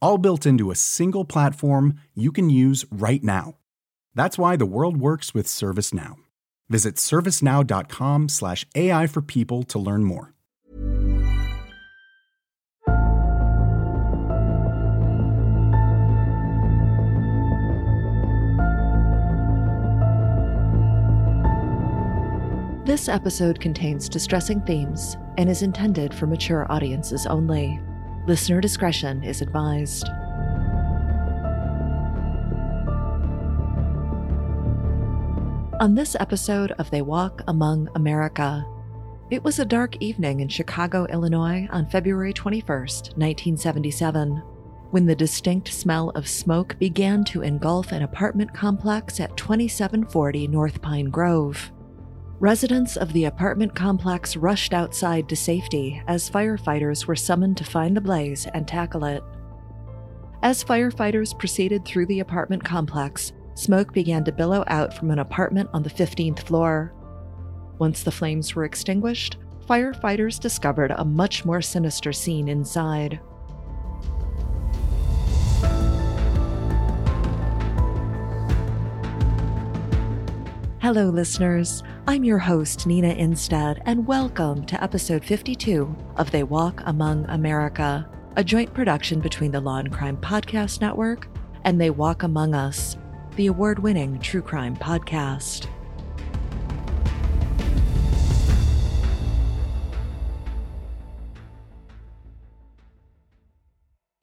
All built into a single platform you can use right now. That's why the world works with ServiceNow. Visit servicenow.com slash AI for people to learn more. This episode contains distressing themes and is intended for mature audiences only. Listener discretion is advised. On this episode of They Walk Among America, it was a dark evening in Chicago, Illinois on February 21st, 1977, when the distinct smell of smoke began to engulf an apartment complex at 2740 North Pine Grove. Residents of the apartment complex rushed outside to safety as firefighters were summoned to find the blaze and tackle it. As firefighters proceeded through the apartment complex, smoke began to billow out from an apartment on the 15th floor. Once the flames were extinguished, firefighters discovered a much more sinister scene inside. Hello, listeners. I'm your host, Nina Innsted, and welcome to episode 52 of They Walk Among America, a joint production between the Law and Crime Podcast Network and They Walk Among Us, the award winning true crime podcast.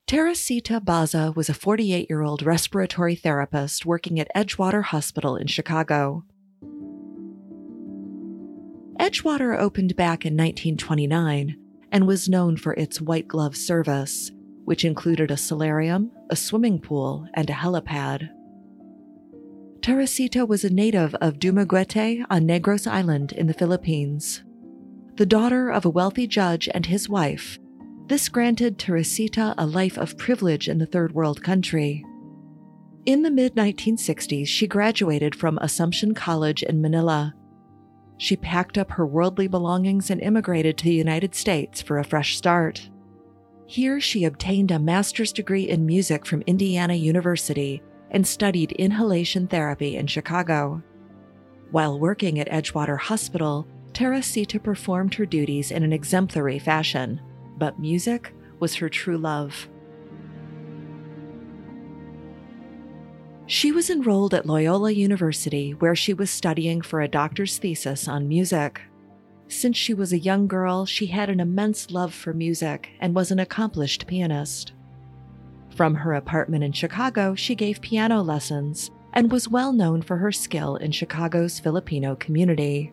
Teresita Baza was a 48 year old respiratory therapist working at Edgewater Hospital in Chicago. Edgewater opened back in 1929 and was known for its white glove service, which included a solarium, a swimming pool, and a helipad. Teresita was a native of Dumaguete on Negros Island in the Philippines. The daughter of a wealthy judge and his wife, this granted Teresita a life of privilege in the third world country. In the mid 1960s, she graduated from Assumption College in Manila. She packed up her worldly belongings and immigrated to the United States for a fresh start. Here, she obtained a master's degree in music from Indiana University and studied inhalation therapy in Chicago. While working at Edgewater Hospital, Teresita performed her duties in an exemplary fashion, but music was her true love. She was enrolled at Loyola University, where she was studying for a doctor's thesis on music. Since she was a young girl, she had an immense love for music and was an accomplished pianist. From her apartment in Chicago, she gave piano lessons and was well known for her skill in Chicago's Filipino community.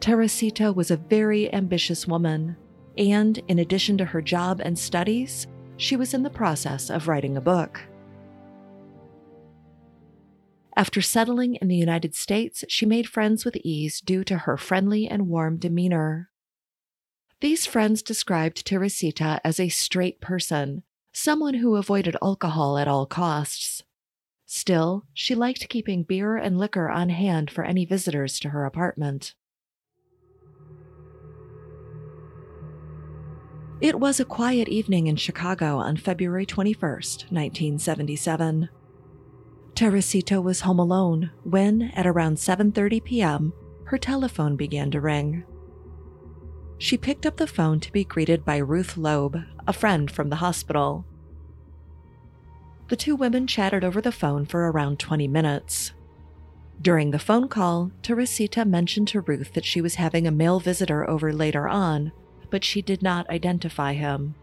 Teresita was a very ambitious woman, and in addition to her job and studies, she was in the process of writing a book. After settling in the United States, she made friends with ease due to her friendly and warm demeanor. These friends described Teresita as a straight person, someone who avoided alcohol at all costs. Still, she liked keeping beer and liquor on hand for any visitors to her apartment. It was a quiet evening in Chicago on February 21, 1977. Teresita was home alone when, at around 7:30 p.m., her telephone began to ring. She picked up the phone to be greeted by Ruth Loeb, a friend from the hospital. The two women chatted over the phone for around 20 minutes. During the phone call, Teresita mentioned to Ruth that she was having a male visitor over later on, but she did not identify him.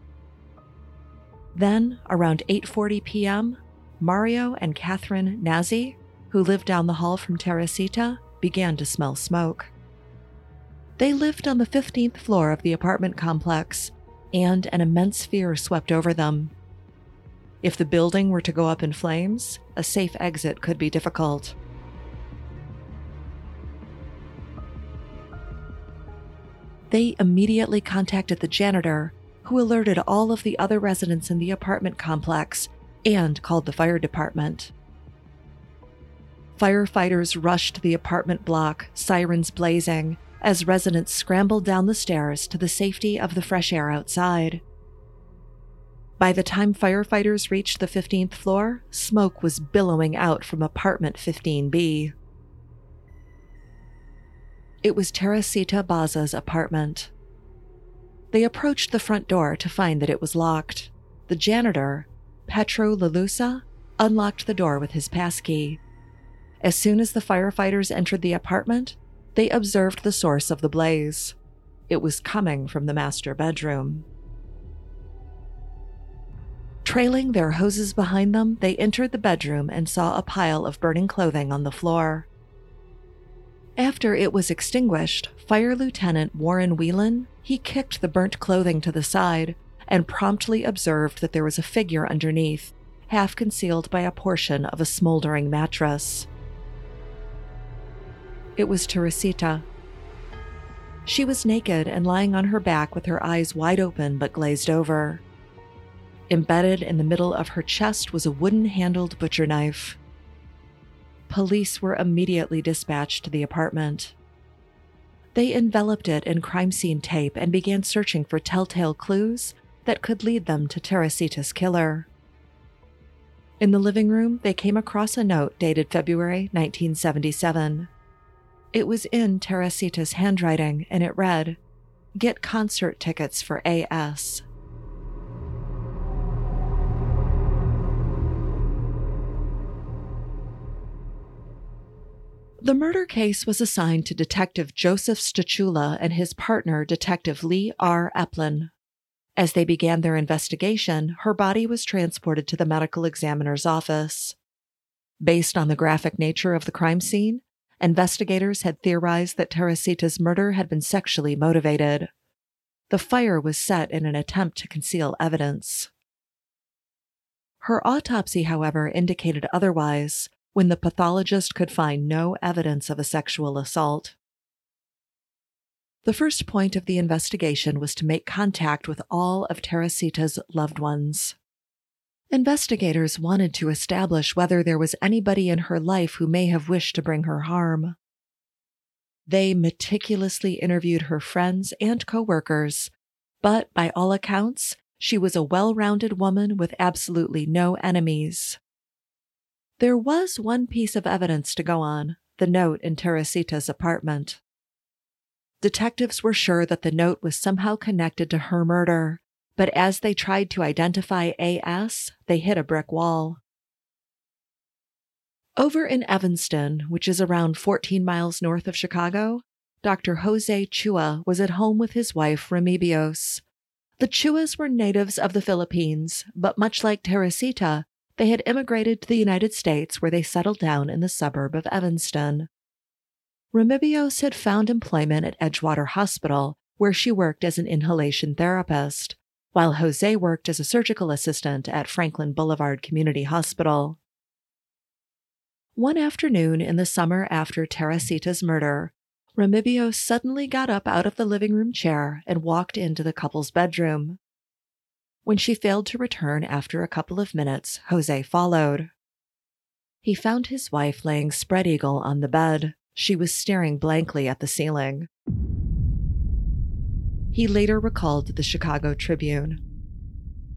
Then, around 8:40 p.m., Mario and Catherine Nazi, who lived down the hall from Teresita, began to smell smoke. They lived on the 15th floor of the apartment complex, and an immense fear swept over them. If the building were to go up in flames, a safe exit could be difficult. They immediately contacted the janitor, who alerted all of the other residents in the apartment complex and called the fire department. Firefighters rushed the apartment block, sirens blazing, as residents scrambled down the stairs to the safety of the fresh air outside. By the time firefighters reached the 15th floor, smoke was billowing out from apartment 15B. It was Teresita Baza's apartment. They approached the front door to find that it was locked. The janitor, Petro Lalusa, unlocked the door with his passkey. As soon as the firefighters entered the apartment, they observed the source of the blaze. It was coming from the master bedroom. Trailing their hoses behind them, they entered the bedroom and saw a pile of burning clothing on the floor. After it was extinguished, Fire Lieutenant Warren Whelan, he kicked the burnt clothing to the side and promptly observed that there was a figure underneath, half concealed by a portion of a smoldering mattress. It was Teresita. She was naked and lying on her back with her eyes wide open but glazed over. Embedded in the middle of her chest was a wooden handled butcher knife police were immediately dispatched to the apartment. They enveloped it in crime scene tape and began searching for telltale clues that could lead them to Teresita's killer. In the living room, they came across a note dated February 1977. It was in Teresita's handwriting and it read, Get concert tickets for AS. The murder case was assigned to Detective Joseph Stachula and his partner, Detective Lee R. Eplin. As they began their investigation, her body was transported to the medical examiner's office. Based on the graphic nature of the crime scene, investigators had theorized that Teresita's murder had been sexually motivated. The fire was set in an attempt to conceal evidence. Her autopsy, however, indicated otherwise, when the pathologist could find no evidence of a sexual assault. The first point of the investigation was to make contact with all of Teresita's loved ones. Investigators wanted to establish whether there was anybody in her life who may have wished to bring her harm. They meticulously interviewed her friends and coworkers, but by all accounts, she was a well rounded woman with absolutely no enemies. There was one piece of evidence to go on the note in Teresita's apartment. Detectives were sure that the note was somehow connected to her murder, but as they tried to identify AS, they hit a brick wall. Over in Evanston, which is around 14 miles north of Chicago, Dr. Jose Chua was at home with his wife, Remedios. The Chuas were natives of the Philippines, but much like Teresita, they had immigrated to the United States where they settled down in the suburb of Evanston. Remedios had found employment at Edgewater Hospital, where she worked as an inhalation therapist, while Jose worked as a surgical assistant at Franklin Boulevard Community Hospital. One afternoon in the summer after Teresita's murder, Remedios suddenly got up out of the living room chair and walked into the couple's bedroom. When she failed to return after a couple of minutes, Jose followed. He found his wife laying spread eagle on the bed. She was staring blankly at the ceiling. He later recalled the Chicago Tribune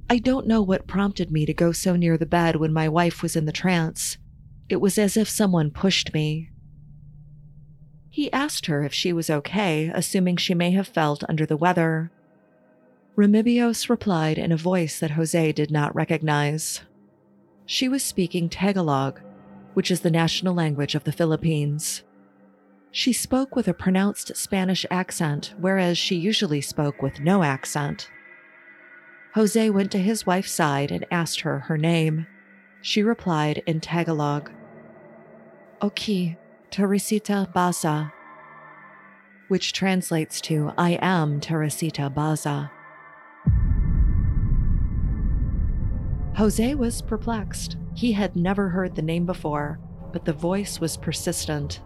I don't know what prompted me to go so near the bed when my wife was in the trance. It was as if someone pushed me. He asked her if she was okay, assuming she may have felt under the weather. Remedios replied in a voice that Jose did not recognize. She was speaking Tagalog, which is the national language of the Philippines. She spoke with a pronounced Spanish accent, whereas she usually spoke with no accent. Jose went to his wife's side and asked her her name. She replied in Tagalog, Oki, Teresita Baza, which translates to I am Teresita Baza. Jose was perplexed. He had never heard the name before, but the voice was persistent.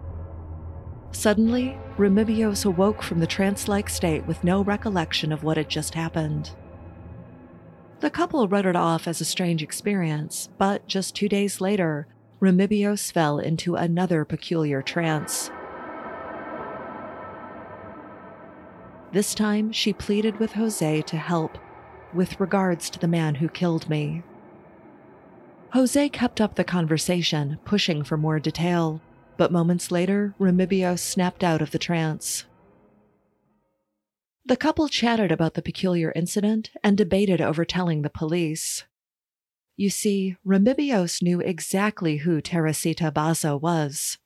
Suddenly, Remedios awoke from the trance like state with no recollection of what had just happened. The couple wrote it off as a strange experience, but just two days later, Remedios fell into another peculiar trance. This time, she pleaded with Jose to help with regards to the man who killed me. Jose kept up the conversation, pushing for more detail, but moments later, Remedios snapped out of the trance. The couple chatted about the peculiar incident and debated over telling the police. You see, Remedios knew exactly who Teresita Baza was.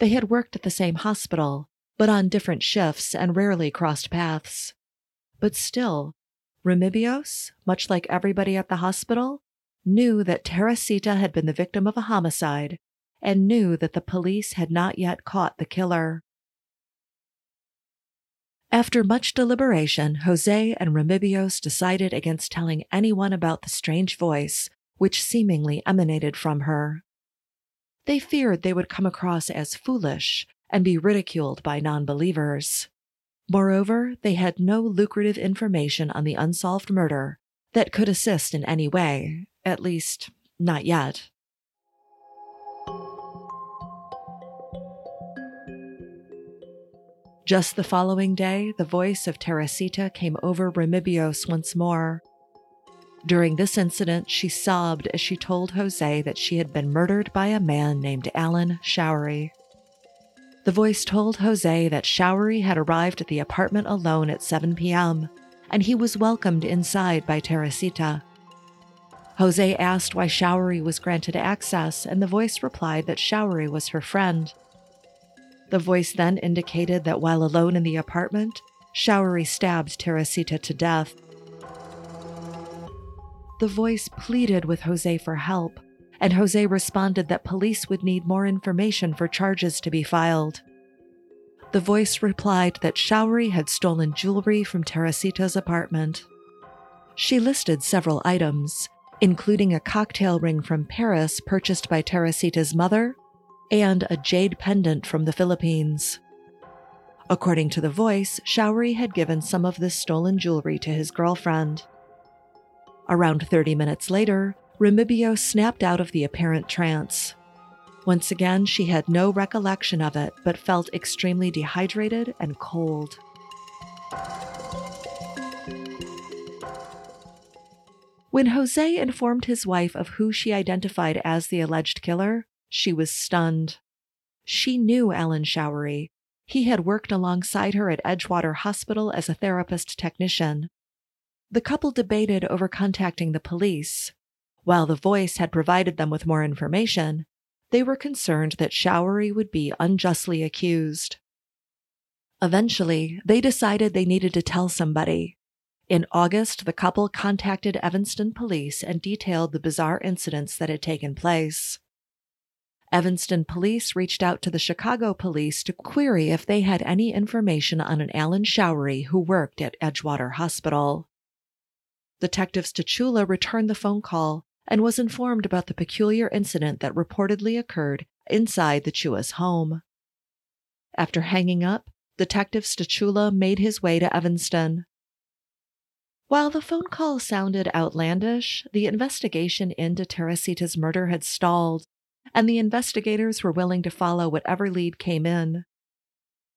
They had worked at the same hospital, but on different shifts and rarely crossed paths. But still, Remedios, much like everybody at the hospital, knew that Teresita had been the victim of a homicide and knew that the police had not yet caught the killer. After much deliberation, Jose and Remedios decided against telling anyone about the strange voice which seemingly emanated from her. They feared they would come across as foolish and be ridiculed by non believers. Moreover, they had no lucrative information on the unsolved murder that could assist in any way, at least, not yet. Just the following day, the voice of Teresita came over Remedios once more. During this incident, she sobbed as she told Jose that she had been murdered by a man named Alan Showery. The voice told Jose that Showery had arrived at the apartment alone at 7 p.m., and he was welcomed inside by Teresita. Jose asked why Showery was granted access, and the voice replied that Showery was her friend. The voice then indicated that while alone in the apartment, Showery stabbed Teresita to death. The voice pleaded with Jose for help, and Jose responded that police would need more information for charges to be filed. The voice replied that Showery had stolen jewelry from Teresita's apartment. She listed several items, including a cocktail ring from Paris purchased by Teresita's mother and a jade pendant from the Philippines. According to the voice, Showery had given some of this stolen jewelry to his girlfriend. Around 30 minutes later, Remedios snapped out of the apparent trance. Once again, she had no recollection of it, but felt extremely dehydrated and cold. When Jose informed his wife of who she identified as the alleged killer, she was stunned. She knew Alan Showery. He had worked alongside her at Edgewater Hospital as a therapist technician. The couple debated over contacting the police. While the voice had provided them with more information, they were concerned that Showery would be unjustly accused. Eventually, they decided they needed to tell somebody. In August, the couple contacted Evanston police and detailed the bizarre incidents that had taken place. Evanston police reached out to the Chicago police to query if they had any information on an Alan Showery who worked at Edgewater Hospital. Detective Stachula returned the phone call and was informed about the peculiar incident that reportedly occurred inside the Chua's home. After hanging up, Detective Stachula made his way to Evanston. While the phone call sounded outlandish, the investigation into Teresita's murder had stalled and the investigators were willing to follow whatever lead came in.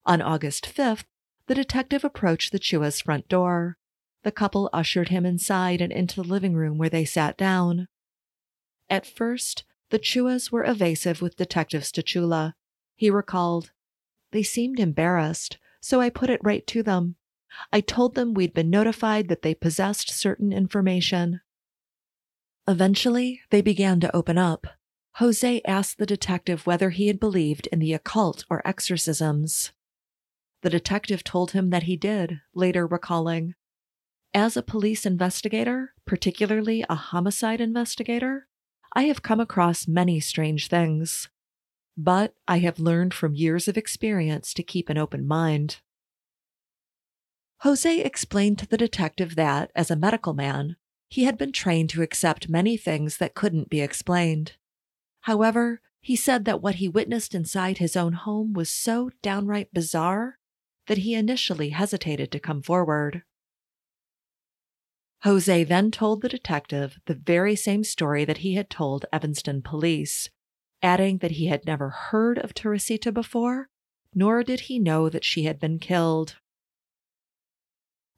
On August 5th, the detective approached the Chua's front door. The couple ushered him inside and into the living room where they sat down. At first, the Chuas were evasive with Detective Stachula. He recalled, They seemed embarrassed, so I put it right to them. I told them we'd been notified that they possessed certain information. Eventually, they began to open up. Jose asked the detective whether he had believed in the occult or exorcisms. The detective told him that he did, later recalling, As a police investigator, particularly a homicide investigator, I have come across many strange things. But I have learned from years of experience to keep an open mind. Jose explained to the detective that, as a medical man, he had been trained to accept many things that couldn't be explained. However, he said that what he witnessed inside his own home was so downright bizarre that he initially hesitated to come forward. Jose then told the detective the very same story that he had told Evanston police, adding that he had never heard of Teresita before, nor did he know that she had been killed.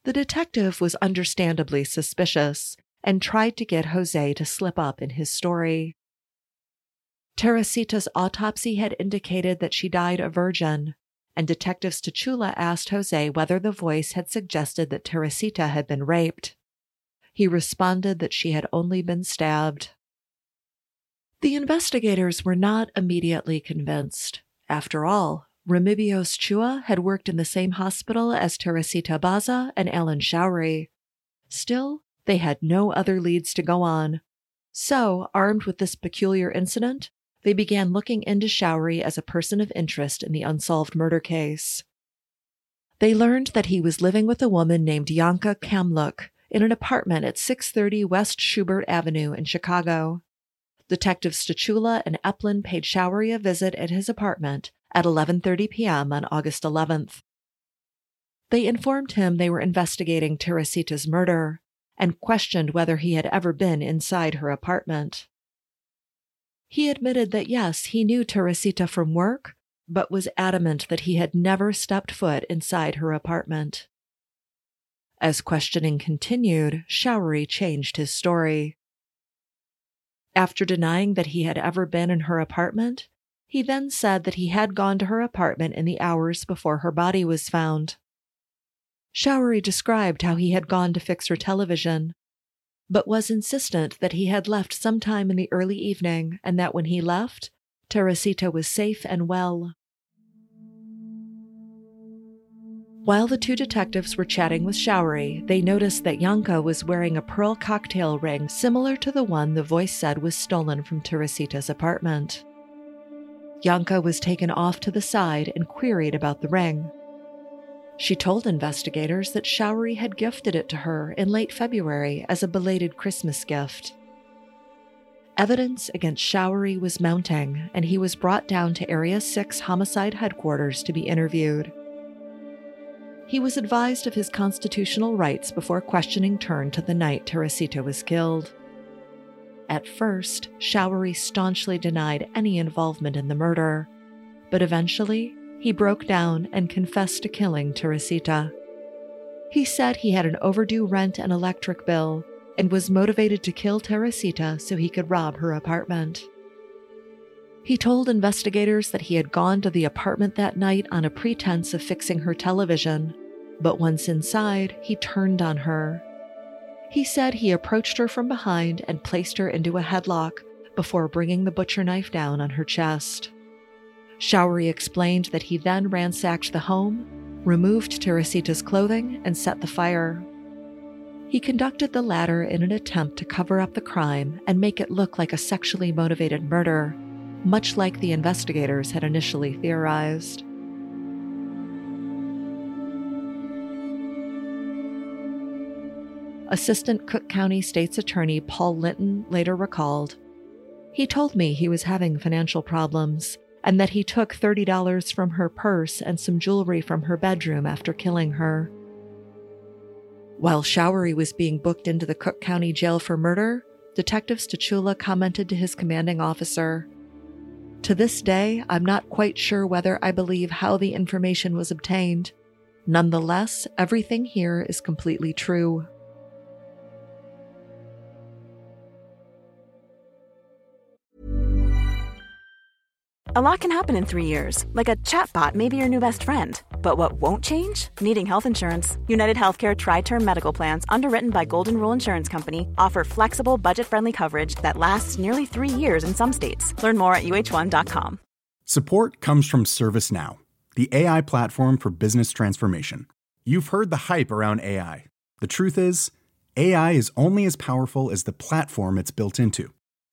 The detective was understandably suspicious and tried to get Jose to slip up in his story. Teresita's autopsy had indicated that she died a virgin, and Detective Stachula asked Jose whether the voice had suggested that Teresita had been raped. He responded that she had only been stabbed. The investigators were not immediately convinced. After all, Remedios Chua had worked in the same hospital as Teresita Baza and Alan Showery. Still, they had no other leads to go on. So, armed with this peculiar incident, they began looking into Showery as a person of interest in the unsolved murder case. They learned that he was living with a woman named Yanka Kamluk in an apartment at 630 West Schubert Avenue in Chicago. Detectives Stachula and Eplin paid Showery a visit at his apartment at 11:30 p.m. on August 11th. They informed him they were investigating Teresita's murder and questioned whether he had ever been inside her apartment. He admitted that yes, he knew Teresita from work, but was adamant that he had never stepped foot inside her apartment. As questioning continued, Showery changed his story. After denying that he had ever been in her apartment, he then said that he had gone to her apartment in the hours before her body was found. Showery described how he had gone to fix her television, but was insistent that he had left sometime in the early evening and that when he left, Teresita was safe and well. While the two detectives were chatting with Showery, they noticed that Yanka was wearing a pearl cocktail ring similar to the one the voice said was stolen from Teresita's apartment. Yanka was taken off to the side and queried about the ring. She told investigators that Showery had gifted it to her in late February as a belated Christmas gift. Evidence against Showery was mounting, and he was brought down to Area 6 Homicide Headquarters to be interviewed. He was advised of his constitutional rights before questioning turned to the night Teresita was killed. At first, Showery staunchly denied any involvement in the murder, but eventually, he broke down and confessed to killing Teresita. He said he had an overdue rent and electric bill and was motivated to kill Teresita so he could rob her apartment. He told investigators that he had gone to the apartment that night on a pretense of fixing her television, but once inside, he turned on her he said he approached her from behind and placed her into a headlock before bringing the butcher knife down on her chest. Showery explained that he then ransacked the home, removed Teresita's clothing, and set the fire. He conducted the latter in an attempt to cover up the crime and make it look like a sexually motivated murder, much like the investigators had initially theorized. Assistant Cook County State's Attorney Paul Linton later recalled He told me he was having financial problems and that he took $30 from her purse and some jewelry from her bedroom after killing her. While Showery was being booked into the Cook County Jail for murder, Detective Stachula commented to his commanding officer To this day, I'm not quite sure whether I believe how the information was obtained. Nonetheless, everything here is completely true. A lot can happen in three years, like a chatbot may be your new best friend But what won't change? Needing health insurance. United Healthcare Tri Term Medical Plans, underwritten by Golden Rule Insurance Company, offer flexible, budget friendly coverage that lasts nearly three years in some states. Learn more at uh1.com. Support comes from ServiceNow, the AI platform for business transformation. You've heard the hype around AI. The truth is, AI is only as powerful as the platform it's built into.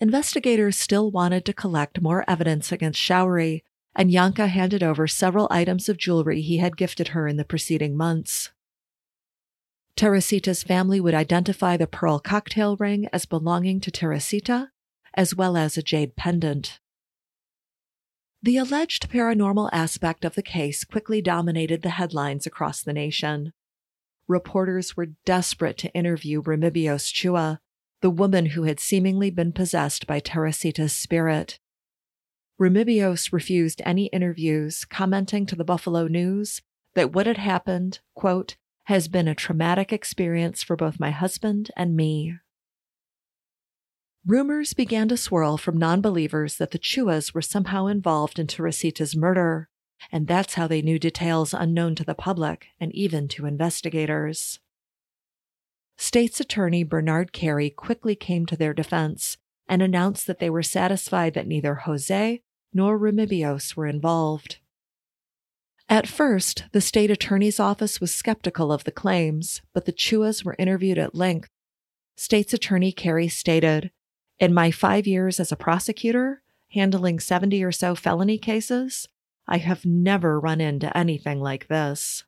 Investigators still wanted to collect more evidence against Showery, and Yanka handed over several items of jewelry he had gifted her in the preceding months. Teresita's family would identify the pearl cocktail ring as belonging to Teresita, as well as a jade pendant. The alleged paranormal aspect of the case quickly dominated the headlines across the nation. Reporters were desperate to interview Remedios Chua, the woman who had seemingly been possessed by Teresita's spirit. Remedios refused any interviews, commenting to the Buffalo News that what had happened, quote, has been a traumatic experience for both my husband and me. Rumors began to swirl from non believers that the Chuas were somehow involved in Teresita's murder, and that's how they knew details unknown to the public and even to investigators. State's Attorney Bernard Carey quickly came to their defense and announced that they were satisfied that neither Jose nor Remedios were involved. At first, the state attorney's office was skeptical of the claims, but the Chuas were interviewed at length. State's Attorney Carey stated, In my five years as a prosecutor, handling 70 or so felony cases, I have never run into anything like this.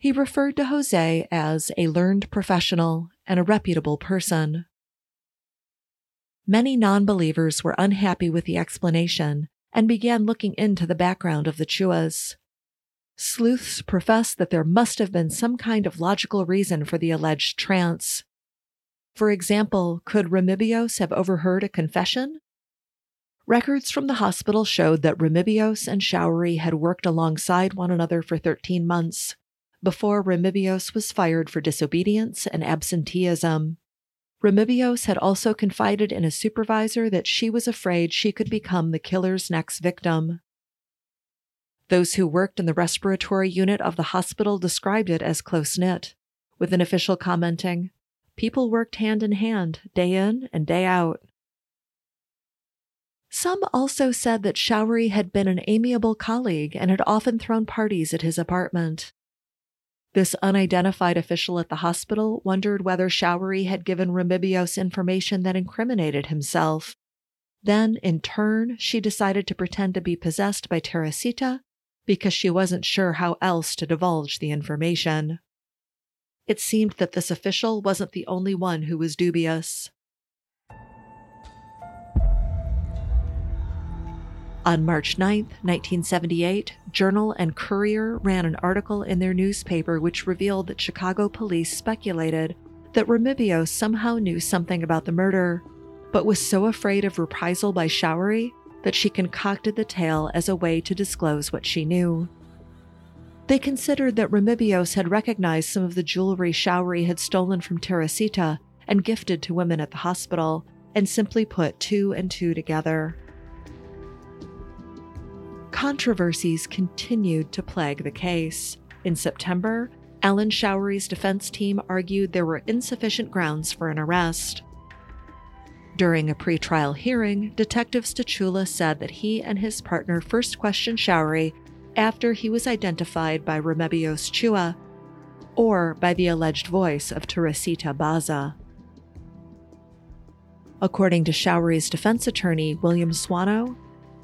He referred to Jose as a learned professional and a reputable person. Many non believers were unhappy with the explanation and began looking into the background of the Chuas. Sleuths professed that there must have been some kind of logical reason for the alleged trance. For example, could Remedios have overheard a confession? Records from the hospital showed that Remedios and Showery had worked alongside one another for 13 months before Remedios was fired for disobedience and absenteeism. Remedios had also confided in a supervisor that she was afraid she could become the killer's next victim. Those who worked in the respiratory unit of the hospital described it as close knit, with an official commenting, People worked hand in hand, day in and day out. Some also said that Showery had been an amiable colleague and had often thrown parties at his apartment. This unidentified official at the hospital wondered whether Showery had given Remedios information that incriminated himself. Then, in turn, she decided to pretend to be possessed by Teresita because she wasn't sure how else to divulge the information. It seemed that this official wasn't the only one who was dubious. On March 9, 1978, Journal and Courier ran an article in their newspaper which revealed that Chicago police speculated that Remedios somehow knew something about the murder, but was so afraid of reprisal by Showery that she concocted the tale as a way to disclose what she knew. They considered that Remedios had recognized some of the jewelry Showery had stolen from Teresita and gifted to women at the hospital, and simply put two and two together controversies continued to plague the case. In September, Alan Showery's defense team argued there were insufficient grounds for an arrest. During a pretrial hearing, Detective Stachula said that he and his partner first questioned Showery after he was identified by Remedios Chua or by the alleged voice of Teresita Baza. According to Showery's defense attorney, William Swano,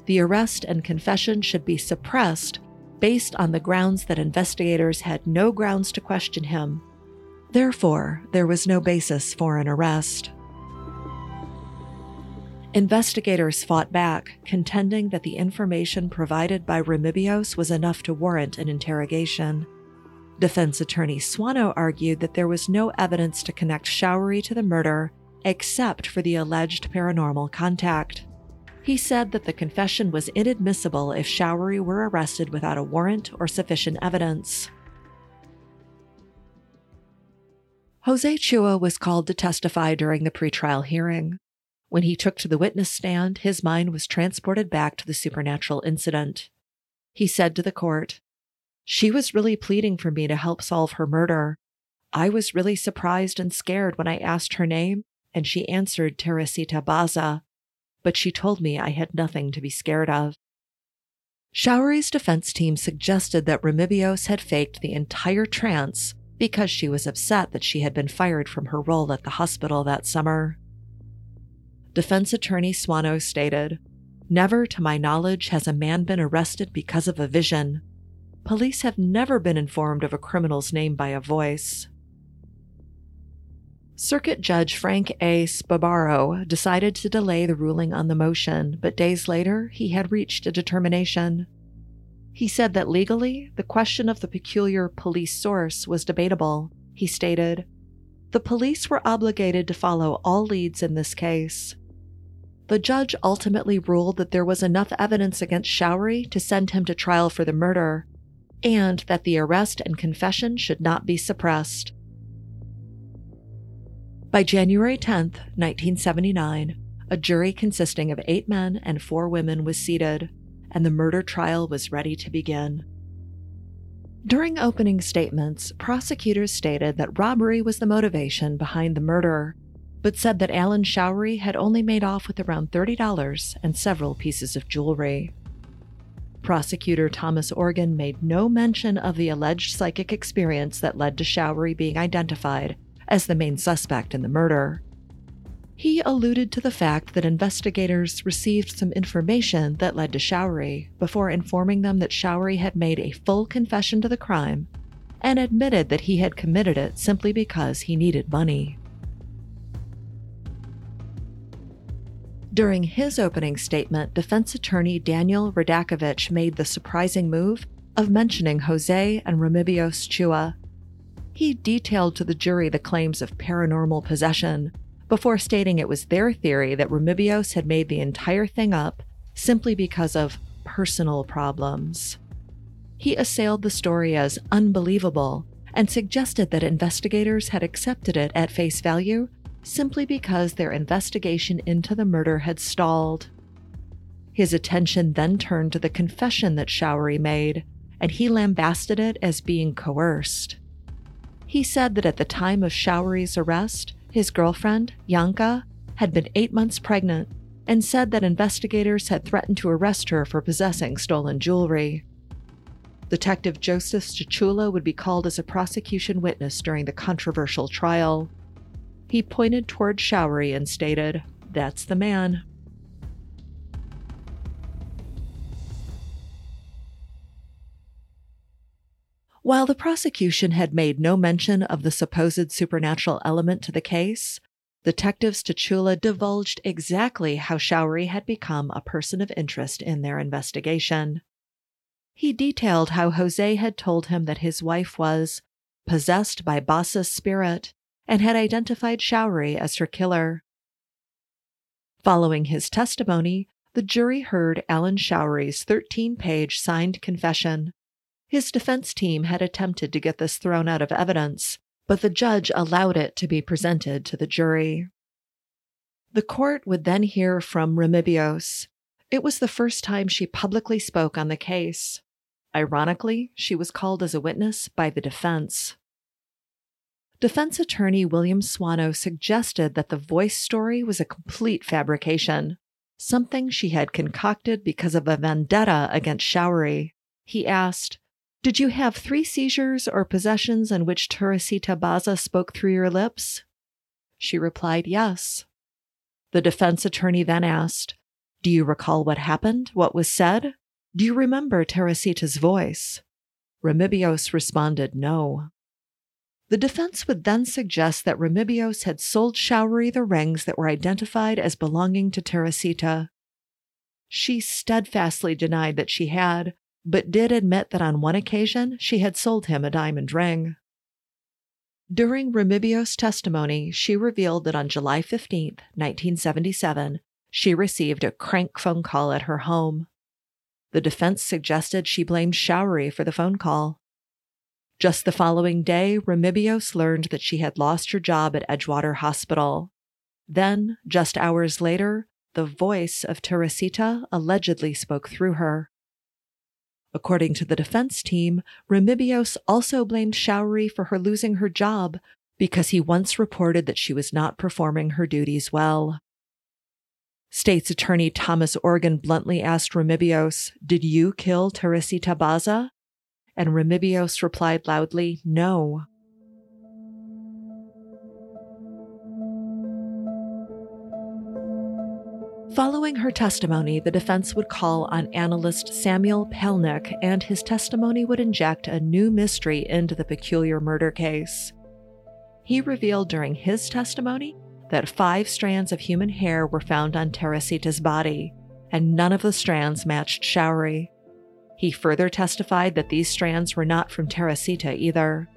the arrest and confession should be suppressed based on the grounds that investigators had no grounds to question him. Therefore, there was no basis for an arrest. Investigators fought back, contending that the information provided by Remedios was enough to warrant an interrogation. Defense attorney Swano argued that there was no evidence to connect Showery to the murder except for the alleged paranormal contact. He said that the confession was inadmissible if Showery were arrested without a warrant or sufficient evidence. Jose Chua was called to testify during the pretrial hearing. When he took to the witness stand, his mind was transported back to the supernatural incident. He said to the court, She was really pleading for me to help solve her murder. I was really surprised and scared when I asked her name, and she answered Teresita Baza, but she told me I had nothing to be scared of. Showery's defense team suggested that Remedios had faked the entire trance because she was upset that she had been fired from her role at the hospital that summer. Defense attorney Swano stated Never, to my knowledge, has a man been arrested because of a vision. Police have never been informed of a criminal's name by a voice. Circuit Judge Frank A. Sbarbaro decided to delay the ruling on the motion, but days later he had reached a determination. He said that legally, the question of the peculiar police source was debatable. He stated, The police were obligated to follow all leads in this case. The judge ultimately ruled that there was enough evidence against Showery to send him to trial for the murder, and that the arrest and confession should not be suppressed. By January 10, 1979, a jury consisting of eight men and four women was seated and the murder trial was ready to begin. During opening statements, prosecutors stated that robbery was the motivation behind the murder, but said that Alan Showery had only made off with around $30 and several pieces of jewelry. Prosecutor Thomas Organ made no mention of the alleged psychic experience that led to Showery being identified as the main suspect in the murder. He alluded to the fact that investigators received some information that led to Showery before informing them that Showery had made a full confession to the crime and admitted that he had committed it simply because he needed money. During his opening statement, defense attorney Daniel Radakovich made the surprising move of mentioning Jose and Remedios Chua. He detailed to the jury the claims of paranormal possession before stating it was their theory that Remedios had made the entire thing up simply because of personal problems. He assailed the story as unbelievable and suggested that investigators had accepted it at face value simply because their investigation into the murder had stalled. His attention then turned to the confession that Showery made, and he lambasted it as being coerced. He said that at the time of Showery's arrest, his girlfriend, Yanka, had been eight months pregnant and said that investigators had threatened to arrest her for possessing stolen jewelry. Detective Joseph Stachula would be called as a prosecution witness during the controversial trial. He pointed toward Showery and stated, That's the man. While the prosecution had made no mention of the supposed supernatural element to the case, Detective Stachula divulged exactly how Showery had become a person of interest in their investigation. He detailed how Jose had told him that his wife was possessed by Baza's spirit and had identified Showery as her killer. Following his testimony, the jury heard Alan Showery's 13 page signed confession, his defense team had attempted to get this thrown out of evidence, but the judge allowed it to be presented to the jury. The court would then hear from Remedios. It was the first time she publicly spoke on the case. Ironically, she was called as a witness by the defense. Defense attorney William Swano suggested that the voice story was a complete fabrication, something she had concocted because of a vendetta against Showery. He asked, did you have three seizures or possessions in which Teresita Baza spoke through your lips? She replied, Yes. The defense attorney then asked, Do you recall what happened, what was said? Do you remember Teresita's voice? Remedios responded, No. The defense would then suggest that Remedios had sold Showery the rings that were identified as belonging to Teresita. She steadfastly denied that she had, but did admit that on one occasion she had sold him a diamond ring. During Remedios' testimony, she revealed that on July 15, 1977, she received a crank phone call at her home. The defense suggested she blamed Showery for the phone call. Just the following day, Remedios learned that she had lost her job at Edgewater Hospital. Then, just hours later, the voice of Teresita allegedly spoke through her. According to the defense team, Remedios also blamed Showery for her losing her job because he once reported that she was not performing her duties well. State's Attorney Thomas Organ bluntly asked Remedios, Did you kill Teresita Baza? And Remedios replied loudly, No. Following her testimony, the defense would call on analyst Samuel Palahniuk, and his testimony would inject a new mystery into the peculiar murder case. He revealed during his testimony that five strands of human hair were found on Teresita's body, and none of the strands matched Showery. He further testified that these strands were not from Teresita either.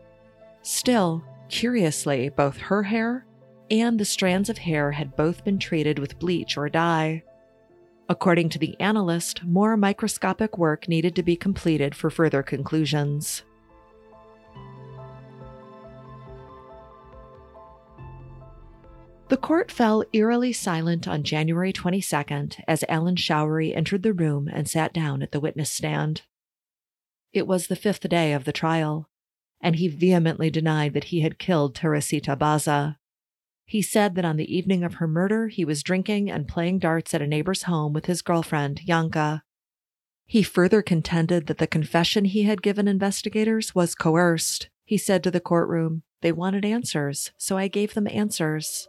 Still, curiously, both her hair and the strands of hair had both been treated with bleach or dye. According to the analyst, more microscopic work needed to be completed for further conclusions. The court fell eerily silent on January 22nd as Alan Showery entered the room and sat down at the witness stand. It was the fifth day of the trial, and he vehemently denied that he had killed Teresita Baza. He said that on the evening of her murder, he was drinking and playing darts at a neighbor's home with his girlfriend, Yanka. He further contended that the confession he had given investigators was coerced. He said to the courtroom, They wanted answers, so I gave them answers.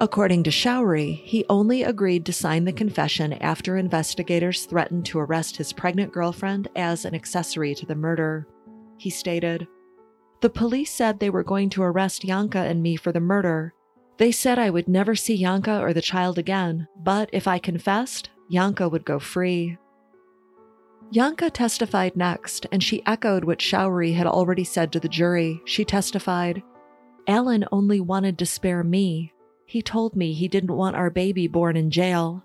According to Showery, he only agreed to sign the confession after investigators threatened to arrest his pregnant girlfriend as an accessory to the murder. He stated, The police said they were going to arrest Yanka and me for the murder. They said I would never see Yanka or the child again, but if I confessed, Yanka would go free. Yanka testified next, and she echoed what Showery had already said to the jury. She testified, Alan only wanted to spare me. He told me he didn't want our baby born in jail.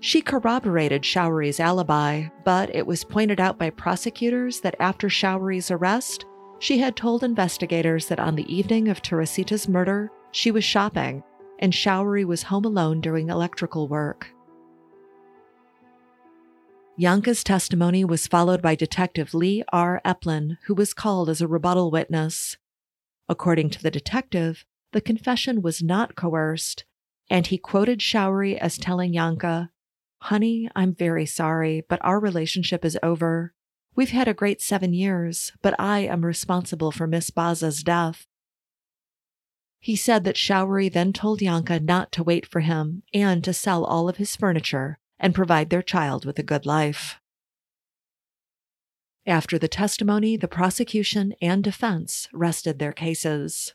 She corroborated Showery's alibi, but it was pointed out by prosecutors that after Showery's arrest, she had told investigators that on the evening of Teresita's murder, she was shopping and Showery was home alone doing electrical work. Yanka's testimony was followed by Detective Lee R. Eplin, who was called as a rebuttal witness. According to the detective, the confession was not coerced, and he quoted Showery as telling Yanka, Honey, I'm very sorry, but our relationship is over. We've had a great seven years, but I am responsible for Miss Baza's death. He said that Showery then told Yanka not to wait for him and to sell all of his furniture and provide their child with a good life. After the testimony, the prosecution and defense rested their cases.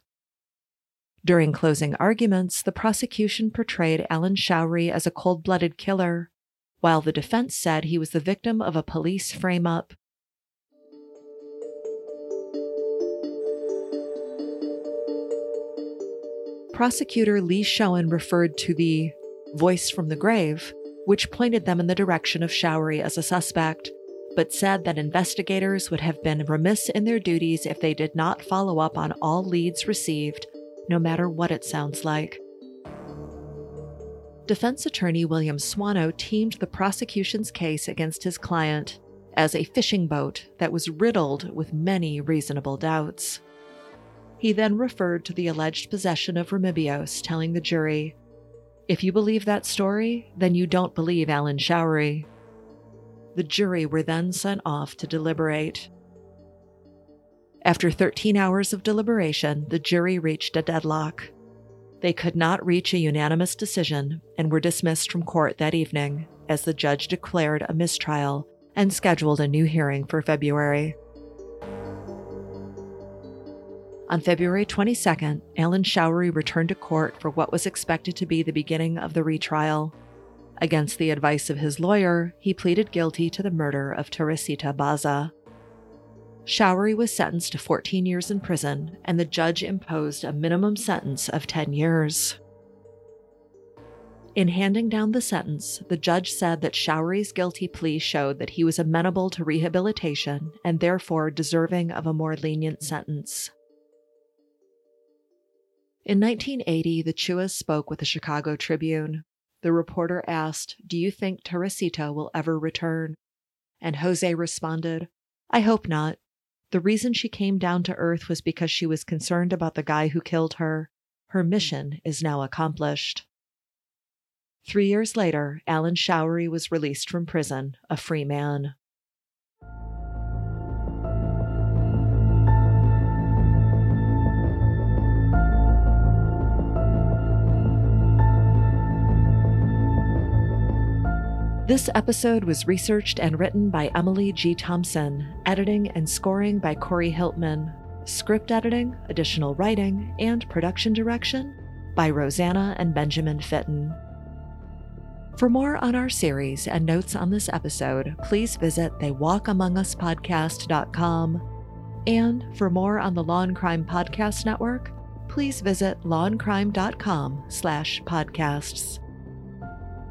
During closing arguments, the prosecution portrayed Alan Showery as a cold blooded killer, while the defense said he was the victim of a police frame up. Prosecutor Lee Schoen referred to the voice from the grave, which pointed them in the direction of Showery as a suspect, but said that investigators would have been remiss in their duties if they did not follow up on all leads received no matter what it sounds like. Defense attorney William Swano teamed the prosecution's case against his client as a fishing boat that was riddled with many reasonable doubts. He then referred to the alleged possession of Remedios, telling the jury, If you believe that story, then you don't believe Alan Showery. The jury were then sent off to deliberate. After 13 hours of deliberation, the jury reached a deadlock. They could not reach a unanimous decision and were dismissed from court that evening as the judge declared a mistrial and scheduled a new hearing for February. On February 22nd, Alan Showery returned to court for what was expected to be the beginning of the retrial. Against the advice of his lawyer, he pleaded guilty to the murder of Teresita Baza. Showery was sentenced to 14 years in prison, and the judge imposed a minimum sentence of 10 years. In handing down the sentence, the judge said that Showery's guilty plea showed that he was amenable to rehabilitation and therefore deserving of a more lenient sentence. In 1980, the Chuas spoke with the Chicago Tribune. The reporter asked, Do you think Teresita will ever return? And Jose responded, I hope not. The reason she came down to earth was because she was concerned about the guy who killed her. Her mission is now accomplished. Three years later, Alan Showery was released from prison, a free man. This episode was researched and written by Emily G. Thompson, editing and scoring by Kory Hilpmann, script editing, additional writing, and production direction by Rosanna and Benjamin Fitton. For more on our series and notes on this episode, please visit theywalkamonguspodcast.com. And for more on the Law and Crime Podcast Network, please visit lawandcrime.com slash podcasts.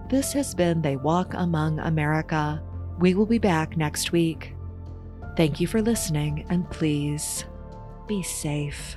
This has been They Walk Among America. We will be back next week. Thank you for listening, and please be safe.